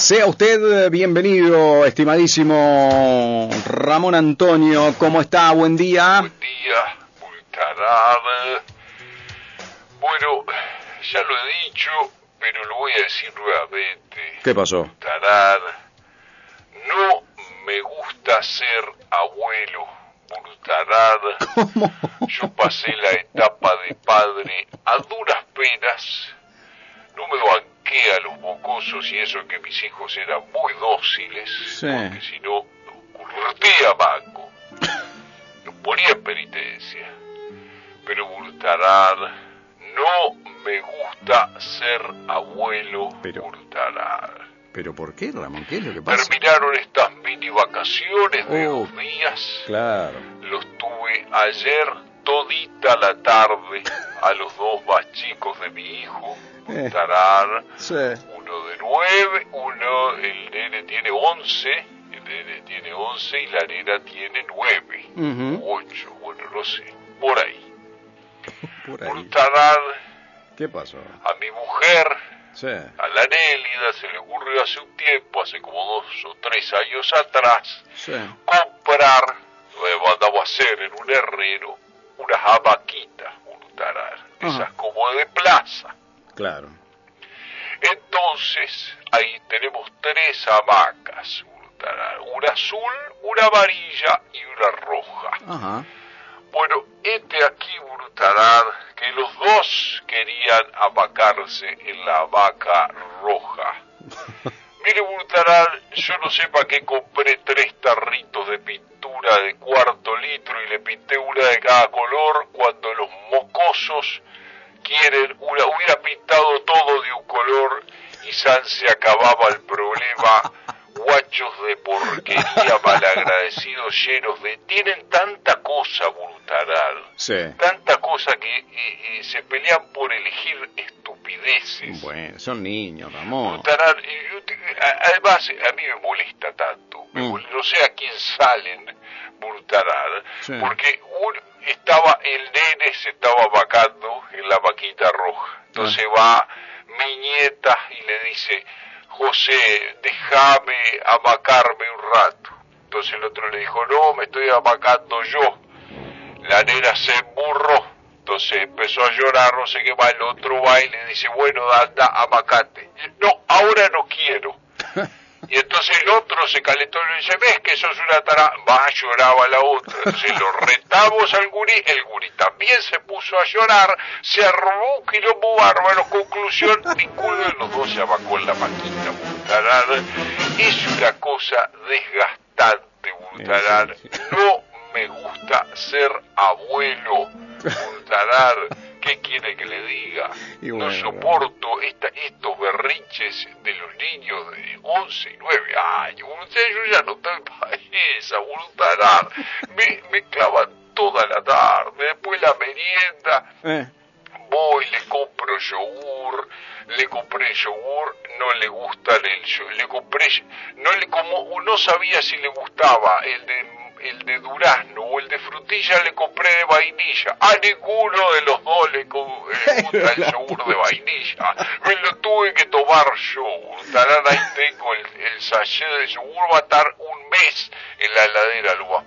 Sea usted bienvenido, estimadísimo Ramón Antonio. ¿Cómo está? Buen día. Buen día, Bultarada. Bueno, ya lo he dicho, pero lo voy a decir nuevamente. ¿Qué pasó? Bultarada. No me gusta ser abuelo. Bultarada. ¿Cómo? Yo pasé la etapa de padre a duras penas. No me banqué a los mocosos y eso que mis hijos eran muy dóciles. Sí. Porque si no, curtía banco. Los ponía en penitencia. Pero Bultarad, no me gusta ser abuelo Pero-. ¿Pero por qué, Ramón? ¿Qué es lo que pasa? Terminaron estas mini vacaciones de Oh. dos días. Claro. Los tuve ayer todita la tarde a los dos más chicos de mi hijo, Eh. Tarar, Sí. uno de nueve, uno, el nene tiene once, el nene tiene once y la nena tiene nueve, ocho, bueno, no sé, por ahí. Por ahí. Por Tarar, ¿Qué pasó? a mi mujer, Sí. a la Nélida, se le ocurrió hace un tiempo, hace como dos o tres años atrás, Sí. comprar, lo mandamos a hacer en un herrero, unas hamaquitas, un tarar, esas Ajá. como de plaza. Claro. Entonces, ahí tenemos tres hamacas, tarar, una azul, una amarilla y una roja. Ajá. Bueno, este aquí, Brutarar, que los dos querían hamacarse en la hamaca roja. Mire, Brutarar, yo no sé para qué compré tres tarritos de pintura de cuarto litro y le pinté una de cada color cuando los mocosos quieren una, hubiera pintado todo de un color y San se acababa el problema. Guachos de porquería malagradecidos llenos de... Tienen tanta cosa, Brutarar Sí. tanta cosa que eh, eh, se pelean por elegir estupideces. Bueno, son niños, Ramón. Además, a mí me molesta tanto. Me Mm. mol- No sé a quién salen, Sí. porque un, estaba el nene se estaba vacando en la vaquita roja. Entonces va mi nieta y le dice, José, déjame amacarme un rato. Entonces el otro le dijo, no, me estoy amacando yo. La nena se emburró, entonces empezó a llorar, no sé qué más, el otro va y le dice, bueno, anda, amacate. Y, No, ahora no quiero. Y entonces el otro se calentó y le dice, ves que sos una tara... Va, lloraba la otra. Entonces lo retamos al gurí, el gurí también se puso a llorar, se arrugó un quilombo bárbaro, conclusión, ninguno de los dos se abacó en la maquita, Bultarar. Es una cosa desgastante, sí. No me gusta ser abuelo, Bultarar. ¿Qué quiere que le diga? Y no bueno, soporto esta, estos berrinches de los niños de 11 y 9 años. Yo ya no estoy para esa, Bultarar. Me, me clavan toda la tarde, después la merienda Eh. voy, le compro yogur, le compré yogur, no le gusta el yogur, le compré, no le como, no sabía si le gustaba el de el de durazno o el de frutilla le compré de vainilla. A ninguno de los dos le eh, gusta el yogur de vainilla. Me lo tuve que tomar yo. Tarán, ahí tengo el, el sachet de yogur, va a estar un mes en la heladera lo más.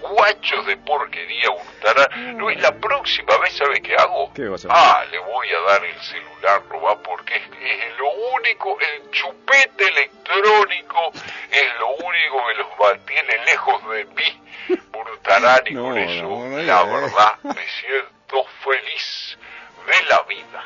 Guachos de porquería, Hurtarán. No, y la próxima vez, ¿sabe qué hago? ¿Qué vas a hacer? Ah, le voy a dar el celular, Robá, porque es, es lo único, el chupete electrónico es lo único que los mantiene lejos de mí, Hurtarán, y No, con eso, no, no la verdad, me siento feliz de la vida.